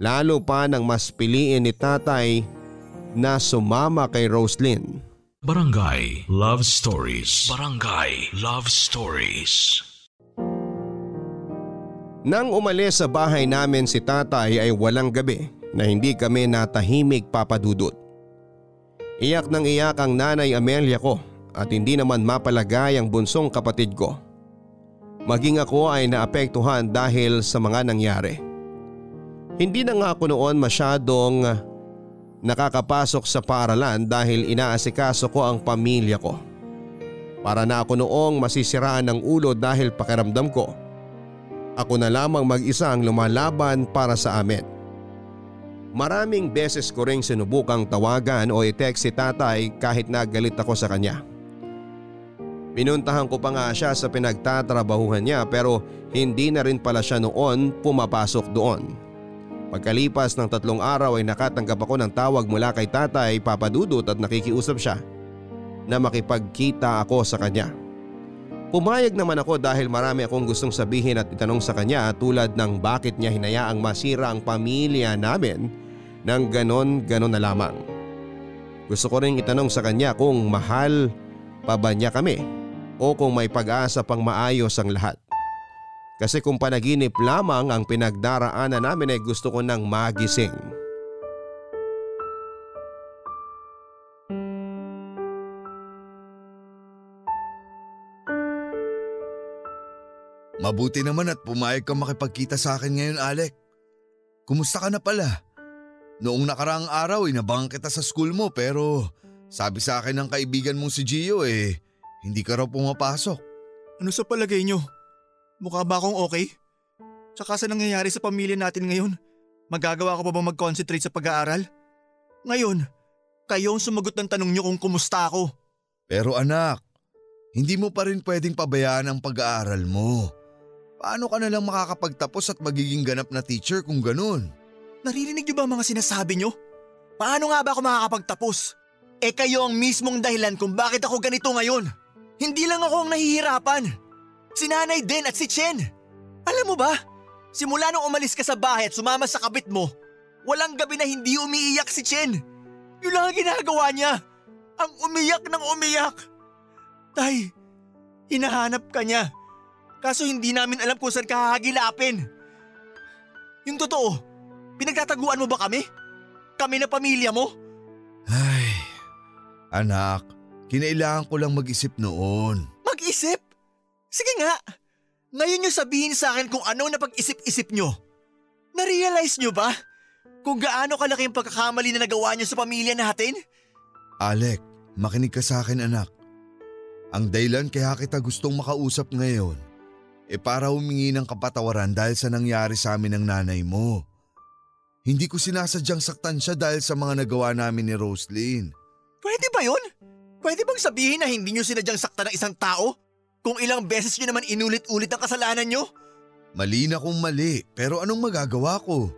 Lalo pa nang mas piliin ni tatay na sumama kay Roslyn. Barangay Love Stories. Barangay Love Stories. Nang umalis sa bahay namin si tatay ay walang gabi na hindi kami natahimik papadudot. Iyak ng iyak ang nanay Amelia ko at hindi naman mapalagay ang bunsong kapatid ko. Maging ako ay naapektuhan dahil sa mga nangyari. Hindi na nga ako noon masyadong nakakapasok sa paaralan dahil inaasikaso ko ang pamilya ko. Para na ako noong masisiraan ng ulo dahil pakiramdam ko. Ako na lamang mag-isa ang lumalaban para sa amin. Maraming beses ko ring sinubukang tawagan o i-text si tatay kahit nagalit ako sa kanya. Pinuntahan ko pa nga siya sa pinagtatrabahuhan niya pero hindi na rin pala siya noon pumapasok doon. Pagkalipas ng tatlong araw ay nakatanggap ako ng tawag mula kay tatay papadudot at nakikiusap siya na makipagkita ako sa kanya. Pumayag naman ako dahil marami akong gustong sabihin at itanong sa kanya tulad ng bakit niya hinayaang masira ang pamilya namin ng ganon-ganon na lamang. Gusto ko rin itanong sa kanya kung mahal pa ba niya kami o kung may pag-asa pang maayos ang lahat. Kasi kung panaginip lamang ang pinagdaraanan namin ay gusto ko nang magising. Mabuti naman at pumayag kang makipagkita sa akin ngayon, Alec. Kumusta ka na pala? Noong nakaraang araw inabangan kita sa school mo pero sabi sa akin ng kaibigan mong si Gio eh, hindi ka raw pumapasok. Ano sa palagay niyo? Mukha ba akong okay? Tsaka sa nangyayari sa pamilya natin ngayon, magagawa ko pa bang mag-concentrate sa pag-aaral? Ngayon, kayo ang sumagot ng tanong niyo kung kumusta ako. Pero anak, hindi mo pa rin pwedeng pabayaan ang pag-aaral mo. Paano ka nalang makakapagtapos at magiging ganap na teacher kung ganun? Naririnig niyo ba mga sinasabi niyo? Paano nga ba ako makakapagtapos? Eh kayo ang mismong dahilan kung bakit ako ganito ngayon. Hindi lang ako ang nahihirapan. Si nanay din at si Chen. Alam mo ba, simula nung umalis ka sa bahay at sumama sa kabit mo, walang gabi na hindi umiiyak si Chen. Yun lang ang ginagawa niya. Ang umiyak ng umiyak. Tay, hinahanap ka niya. Kaso hindi namin alam kung saan ka hahagilapin. Yung totoo, pinagtataguan mo ba kami? Kami na pamilya mo? Ay, anak, kinailangan ko lang mag-isip noon. Mag-isip? Sige nga. Ngayon nyo sabihin sa akin kung ano na pag-isip-isip nyo. Na-realize nyo ba? Kung gaano kalaki ang pagkakamali na nagawa nyo sa pamilya natin? Alec, makinig ka sa akin anak. Ang dahilan kaya kita gustong makausap ngayon e para humingi ng kapatawaran dahil sa nangyari sa amin ng nanay mo. hindi ko sinasadyang saktan siya dahil sa mga nagawa namin ni Roslyn. Pwede ba yun? Pwede bang sabihin na hindi nyo sinadyang sakta ng isang tao? Kung ilang beses nyo naman inulit-ulit ang kasalanan nyo? Mali na kung mali, pero anong magagawa ko?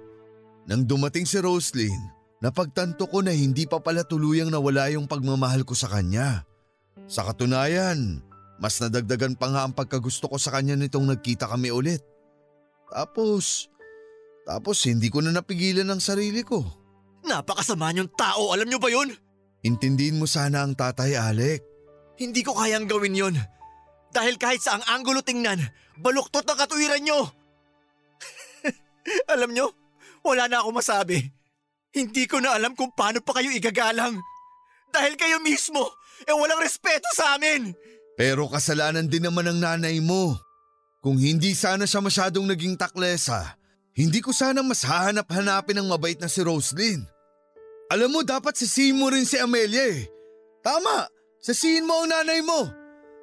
Nang dumating si Roslyn, napagtanto ko na hindi pa pala tuluyang nawala yung pagmamahal ko sa kanya. Sa katunayan, mas nadagdagan pa nga ang pagkagusto ko sa kanya nitong nagkita kami ulit. Tapos, tapos hindi ko na napigilan ang sarili ko. Napakasama niyong tao, alam nyo ba yun? Intindihin mo sana ang tatay Alec. Hindi ko kayang gawin yon. Dahil kahit sa ang anggulo tingnan, baluktot ang katuwiran nyo. alam nyo, wala na ako masabi. Hindi ko na alam kung paano pa kayo igagalang. Dahil kayo mismo, eh walang respeto sa amin. Pero kasalanan din naman ng nanay mo. Kung hindi sana siya masyadong naging taklesa, hindi ko sana mas hahanap-hanapin ang mabait na si Roslyn. Alam mo, dapat sisihin mo rin si Amelia eh. Tama, sisihin mo ang nanay mo.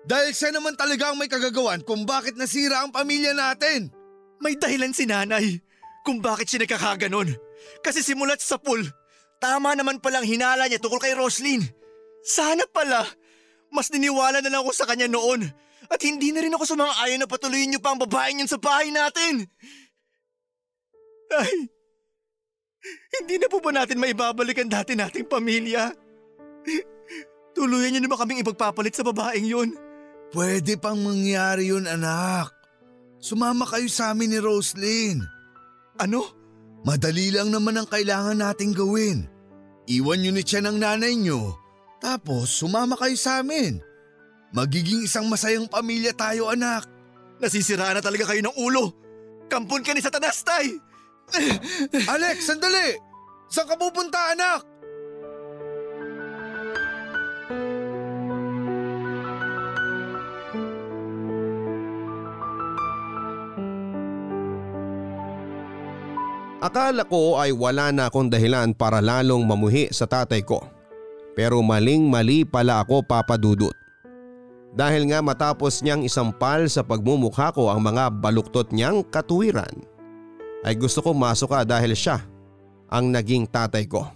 Dahil siya naman talaga ang may kagagawan kung bakit nasira ang pamilya natin. May dahilan si nanay kung bakit siya nagkakaganon. Kasi simulat sa pool, tama naman palang hinala niya tungkol kay Roslyn. Sana pala, mas niniwala na lang ako sa kanya noon at hindi na rin ako sa mga ayaw na patuloyin niyo pa ang babaeng yun sa bahay natin. Ay, hindi na po ba natin maibabalik ang dati nating pamilya? Tuluyan niyo na ba kaming ipagpapalit sa babaeng yun? Pwede pang mangyari yun anak. Sumama kayo sa amin ni Roslyn. Ano? Madali lang naman ang kailangan nating gawin. Iwan nyo ni Chen ang nanay nyo. Tapos sumama kayo sa amin. Magiging isang masayang pamilya tayo anak. Nasisiraan na talaga kayo ng ulo. Kampon ka ni Satanas, tay! Alex, sandali! Saan ka pupunta anak? Akala ko ay wala na akong dahilan para lalong mamuhi sa tatay ko. Pero maling mali pala ako papadudot. Dahil nga matapos niyang isampal sa pagmumukha ko ang mga baluktot niyang katuwiran, ay gusto ko masuka dahil siya ang naging tatay ko.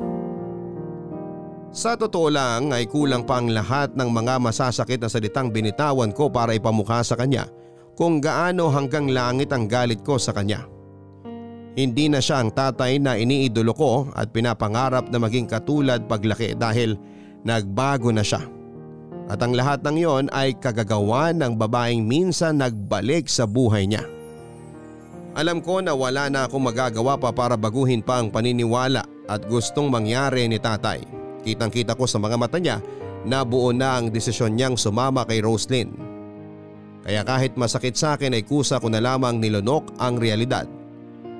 Sa totoo lang ay kulang pa ang lahat ng mga masasakit na salitang binitawan ko para ipamukha sa kanya kung gaano hanggang langit ang galit ko sa kanya. Hindi na siya ang tatay na iniidolo ko at pinapangarap na maging katulad paglaki dahil nagbago na siya. At ang lahat ng yon ay kagagawa ng babaeng minsan nagbalik sa buhay niya. Alam ko na wala na akong magagawa pa para baguhin pa ang paniniwala at gustong mangyari ni tatay. Kitang kita ko sa mga mata niya na buo na ang desisyon niyang sumama kay Roslyn. Kaya kahit masakit sa akin ay kusa ko na lamang nilunok ang realidad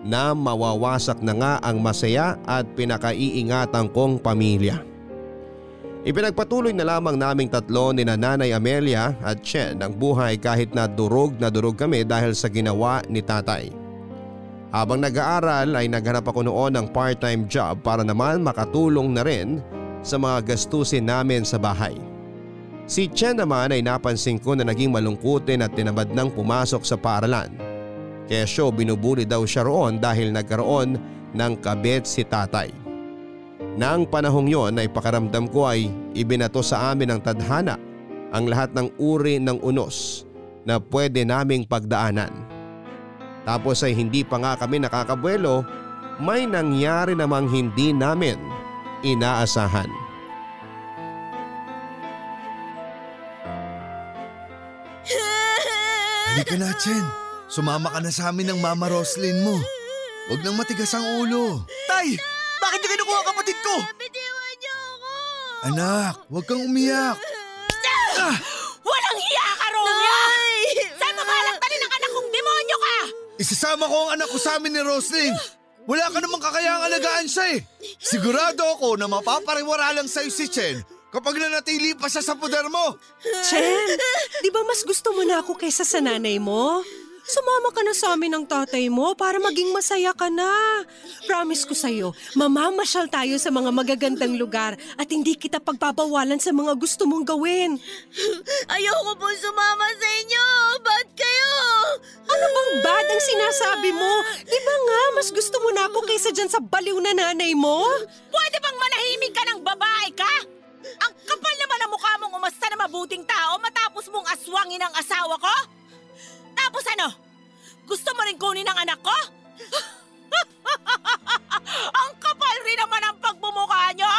na mawawasak na nga ang masaya at pinakaiingatan kong pamilya. Ipinagpatuloy na lamang naming tatlo ni Nanay Amelia at Chen ang buhay kahit na durog na durog kami dahil sa ginawa ni tatay. Habang nag-aaral ay naghanap ako noon ng part-time job para naman makatulong na rin sa mga gastusin namin sa bahay. Si Chen naman ay napansin ko na naging malungkutin at tinamad nang pumasok sa paaralan. Kesyo binubuli daw siya roon dahil nagkaroon ng kabit si tatay. Nang panahong yon ay pakaramdam ko ay ibinato sa amin ng tadhana ang lahat ng uri ng unos na pwede naming pagdaanan. Tapos ay hindi pa nga kami nakakabuelo, may nangyari namang hindi namin inaasahan. Halika na, Chen. Sumama ka na sa amin ng Mama Roslyn mo. Huwag nang matigas ang ulo. Tay! Bakit niyo kinukuha kapatid ko? Bitiwan niyo ako! Anak, huwag kang umiyak. Walang hiya ka, Romeo! Saan mo balaktalin ang anak kong demonyo ka? Isasama ko ang anak ko sa amin ni Roslyn. Wala ka namang kakayang alagaan siya eh. Sigurado ako na mapapariwara lang sa'yo si Chen kapag nanatili pa siya sa poder mo. Chen, di ba mas gusto mo na ako kaysa sa nanay mo? Sumama ka na sa amin ng tatay mo para maging masaya ka na. Promise ko sa'yo, mamamasyal tayo sa mga magagandang lugar at hindi kita pagbabawalan sa mga gusto mong gawin. Ayoko po sumama sa inyo! Ba't kayo? Ano bang bad ang sinasabi mo? Di ba nga, mas gusto mo na ako kaysa dyan sa baliw na nanay mo? Pwede bang manahimik ka ng babae ka? Ang kapal naman ang mukha mong umasta na mabuting tao matapos mong aswangin ang asawa ko? Tapos ano? Gusto mo rin kunin ang anak ko? ang kapal rin naman ang pagmumukha nyo!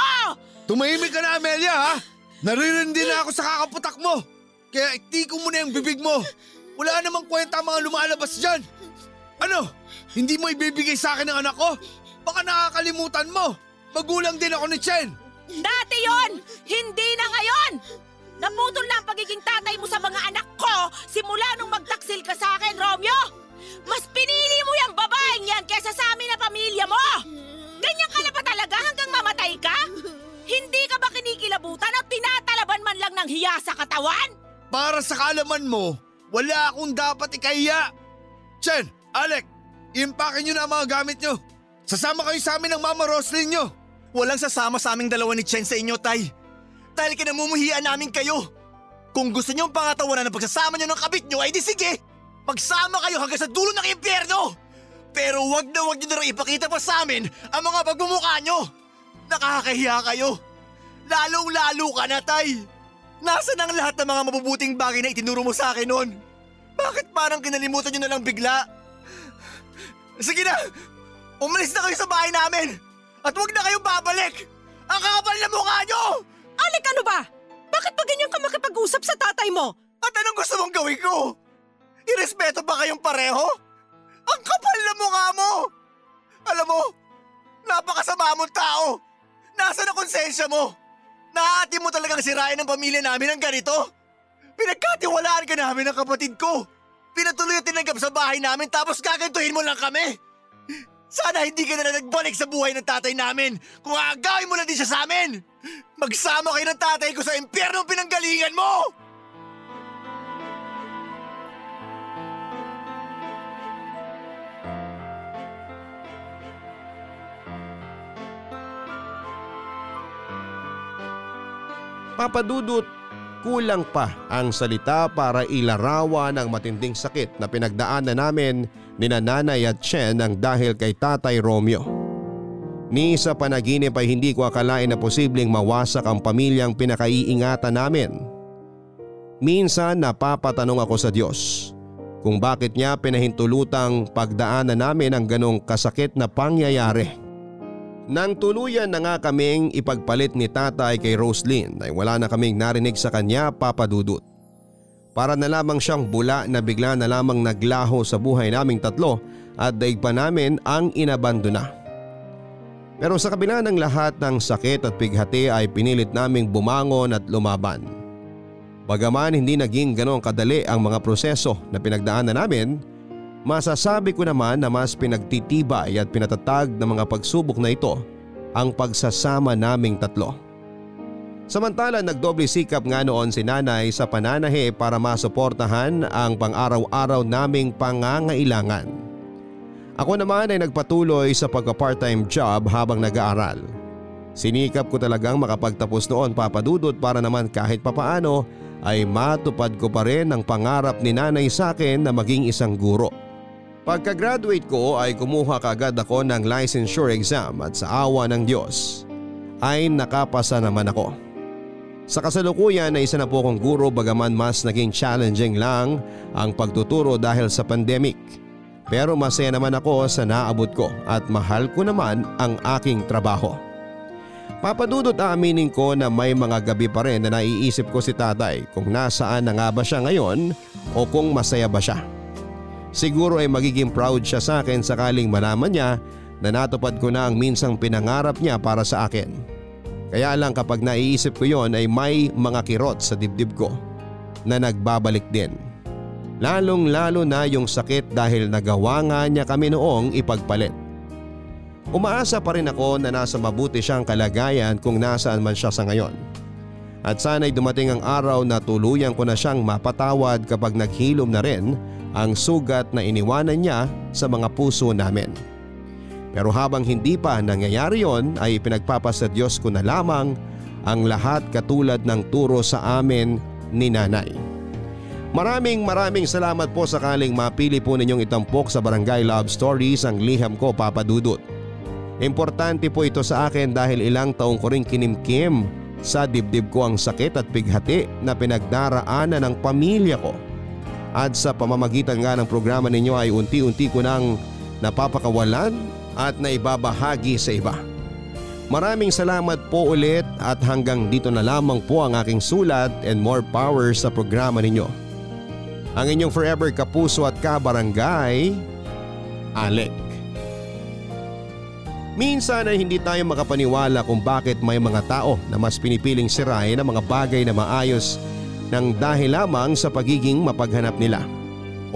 Tumahimik ka na Amelia ha! Naririndi na ako sa kakaputak mo! Kaya itiko mo na yung bibig mo! Wala namang kwenta mga lumalabas dyan! Ano? Hindi mo ibibigay sa akin ang anak ko? Baka nakakalimutan mo! Magulang din ako ni Chen! Dati yon, Hindi na ngayon! Naputol na ang pagiging tatay mo sa mga anak ko simula nung magtaksil ka sa akin, Romeo! Mas pinili mo yung babaeng yan kesa sa amin na pamilya mo! Ganyan ka na ba talaga hanggang mamatay ka? Hindi ka ba kinikilabutan at tinatalaban man lang ng hiya sa katawan? Para sa kaalaman mo, wala akong dapat ikahiya! Chen, Alec, impake nyo na ang mga gamit nyo. Sasama kayo sa amin ng Mama Roslyn nyo. Walang sasama sa aming dalawa ni Chen sa inyo, Tay. Dahil kinamumuhian namin kayo. Kung gusto niyo ang pangatawanan ng pagsasama niyo ng kabit niyo, ay di sige. Magsama kayo hanggang sa dulo ng impyerno. Pero wag na wag niyo na ipakita pa sa amin ang mga pagmumukha niyo. Nakakahiya kayo. Lalong-lalo ka na, Tay. Nasaan ang lahat ng mga mabubuting bagay na itinuro mo sa akin noon? Bakit parang kinalimutan niyo na lang bigla? Sige na! Umalis na kayo sa bahay namin! At huwag na kayong babalik! Ang kakapal na mukha niyo! Alek, ano ba? Bakit pa ganyan ka makipag-usap sa tatay mo? At anong gusto mong gawin ko? Irespeto ba kayong pareho? Ang kapal na mukha mo! Alam mo, napakasama mong tao! Nasaan ang konsensya mo? Nahati mo talagang sirain ang pamilya namin ng ganito? Pinagkatiwalaan ka namin ng kapatid ko! Pinatuloy at tinanggap sa bahay namin tapos gagantuhin mo lang kami! Sana hindi ka na nagbalik sa buhay ng tatay namin kung aagawin mo na din siya sa amin! Magsama kayo ng tatay ko sa impyernong pinanggalingan mo! Papadudot, kulang pa ang salita para ilarawan ang matinding sakit na pinagdaanan namin ni Nanay at Chen ang dahil kay Tatay Romeo. Ni sa panaginip ay hindi ko akalain na posibleng mawasak ang pamilyang pinakaiingatan namin. Minsan napapatanong ako sa Diyos kung bakit niya pinahintulutang pagdaanan namin ang ganong kasakit na pangyayari. Nang tuluyan na nga kaming ipagpalit ni tatay kay Roslyn ay wala na kaming narinig sa kanya papadudot. Para na lamang siyang bula na bigla na lamang naglaho sa buhay naming tatlo at daig pa namin ang inabandona. Pero sa kabila ng lahat ng sakit at pighati ay pinilit naming bumangon at lumaban. Bagaman hindi naging ganoong kadali ang mga proseso na pinagdaanan namin, masasabi ko naman na mas pinagtitibay at pinatatag ng mga pagsubok na ito ang pagsasama naming tatlo. Samantala nagdoble sikap nga noon si nanay sa pananahe para masuportahan ang pang-araw-araw naming pangangailangan. Ako naman ay nagpatuloy sa pagka-part-time job habang nag-aaral. Sinikap ko talagang makapagtapos noon papadudot para naman kahit papaano ay matupad ko pa rin ang pangarap ni nanay sa akin na maging isang guro. Pagka-graduate ko ay kumuha kagad ako ng licensure exam at sa awa ng Diyos ay nakapasa naman ako. Sa kasalukuyan ay isa na po akong guro bagaman mas naging challenging lang ang pagtuturo dahil sa pandemic. Pero masaya naman ako sa naabot ko at mahal ko naman ang aking trabaho. Papadudot aaminin ko na may mga gabi pa rin na naiisip ko si tatay kung nasaan na nga ba siya ngayon o kung masaya ba siya. Siguro ay magiging proud siya sa akin sakaling malaman niya na natupad ko na ang minsang pinangarap niya para sa akin. Kaya lang kapag naiisip ko yon ay may mga kirot sa dibdib ko na nagbabalik din. Lalong lalo na yung sakit dahil nagawa nga niya kami noong ipagpalit. Umaasa pa rin ako na nasa mabuti siyang kalagayan kung nasaan man siya sa ngayon. At sana'y dumating ang araw na tuluyan ko na siyang mapatawad kapag naghilom na rin ang sugat na iniwanan niya sa mga puso namin. Pero habang hindi pa nangyayari yon ay pinagpapasa Diyos ko na lamang ang lahat katulad ng turo sa amin ni nanay. Maraming maraming salamat po sakaling mapili po ninyong itampok sa Barangay Love Stories ang liham ko Papa Dudut. Importante po ito sa akin dahil ilang taong ko rin kinimkim sa dibdib ko ang sakit at pighati na pinagdaraanan ng pamilya ko. At sa pamamagitan nga ng programa ninyo ay unti-unti ko nang napapakawalan at naibabahagi sa iba. Maraming salamat po ulit at hanggang dito na lamang po ang aking sulat and more power sa programa ninyo. Ang inyong forever kapuso at kabarangay, Alec. Minsan ay hindi tayo makapaniwala kung bakit may mga tao na mas pinipiling sirain ang mga bagay na maayos ng dahil lamang sa pagiging mapaghanap nila.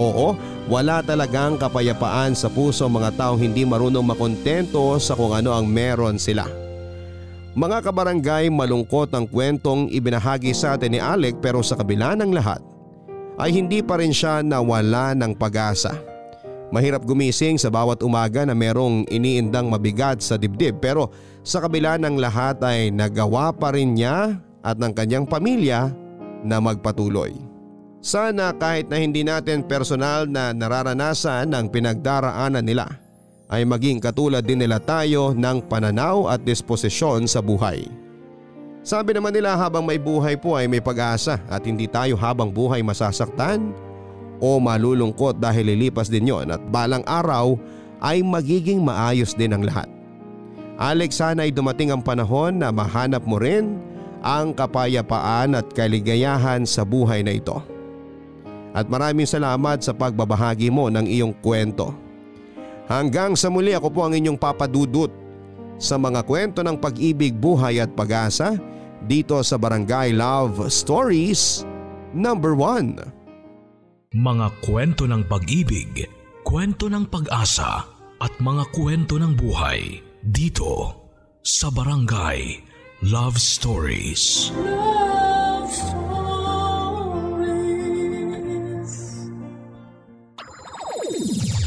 Oo, wala talagang kapayapaan sa puso mga taong hindi marunong makontento sa kung ano ang meron sila. Mga kabarangay malungkot ang kwentong ibinahagi sa atin ni Alec pero sa kabila ng lahat ay hindi pa rin siya nawala ng pag-asa. Mahirap gumising sa bawat umaga na merong iniindang mabigat sa dibdib pero sa kabila ng lahat ay nagawa pa rin niya at ng kanyang pamilya na magpatuloy. Sana kahit na hindi natin personal na nararanasan ang pinagdaraanan nila ay maging katulad din nila tayo ng pananaw at disposisyon sa buhay. Sabi naman nila habang may buhay po ay may pag-asa at hindi tayo habang buhay masasaktan o malulungkot dahil lilipas din yon at balang araw ay magiging maayos din ang lahat. Alex sana ay dumating ang panahon na mahanap mo rin ang kapayapaan at kaligayahan sa buhay na ito. At maraming salamat sa pagbabahagi mo ng iyong kwento. Hanggang sa muli ako po ang inyong papadudot sa mga kwento ng pag-ibig, buhay at pag-asa dito sa Barangay Love Stories number 1. Mga kwento ng pag-ibig, kwento ng pag-asa at mga kwento ng buhay dito sa Barangay Love Stories. Love Stories.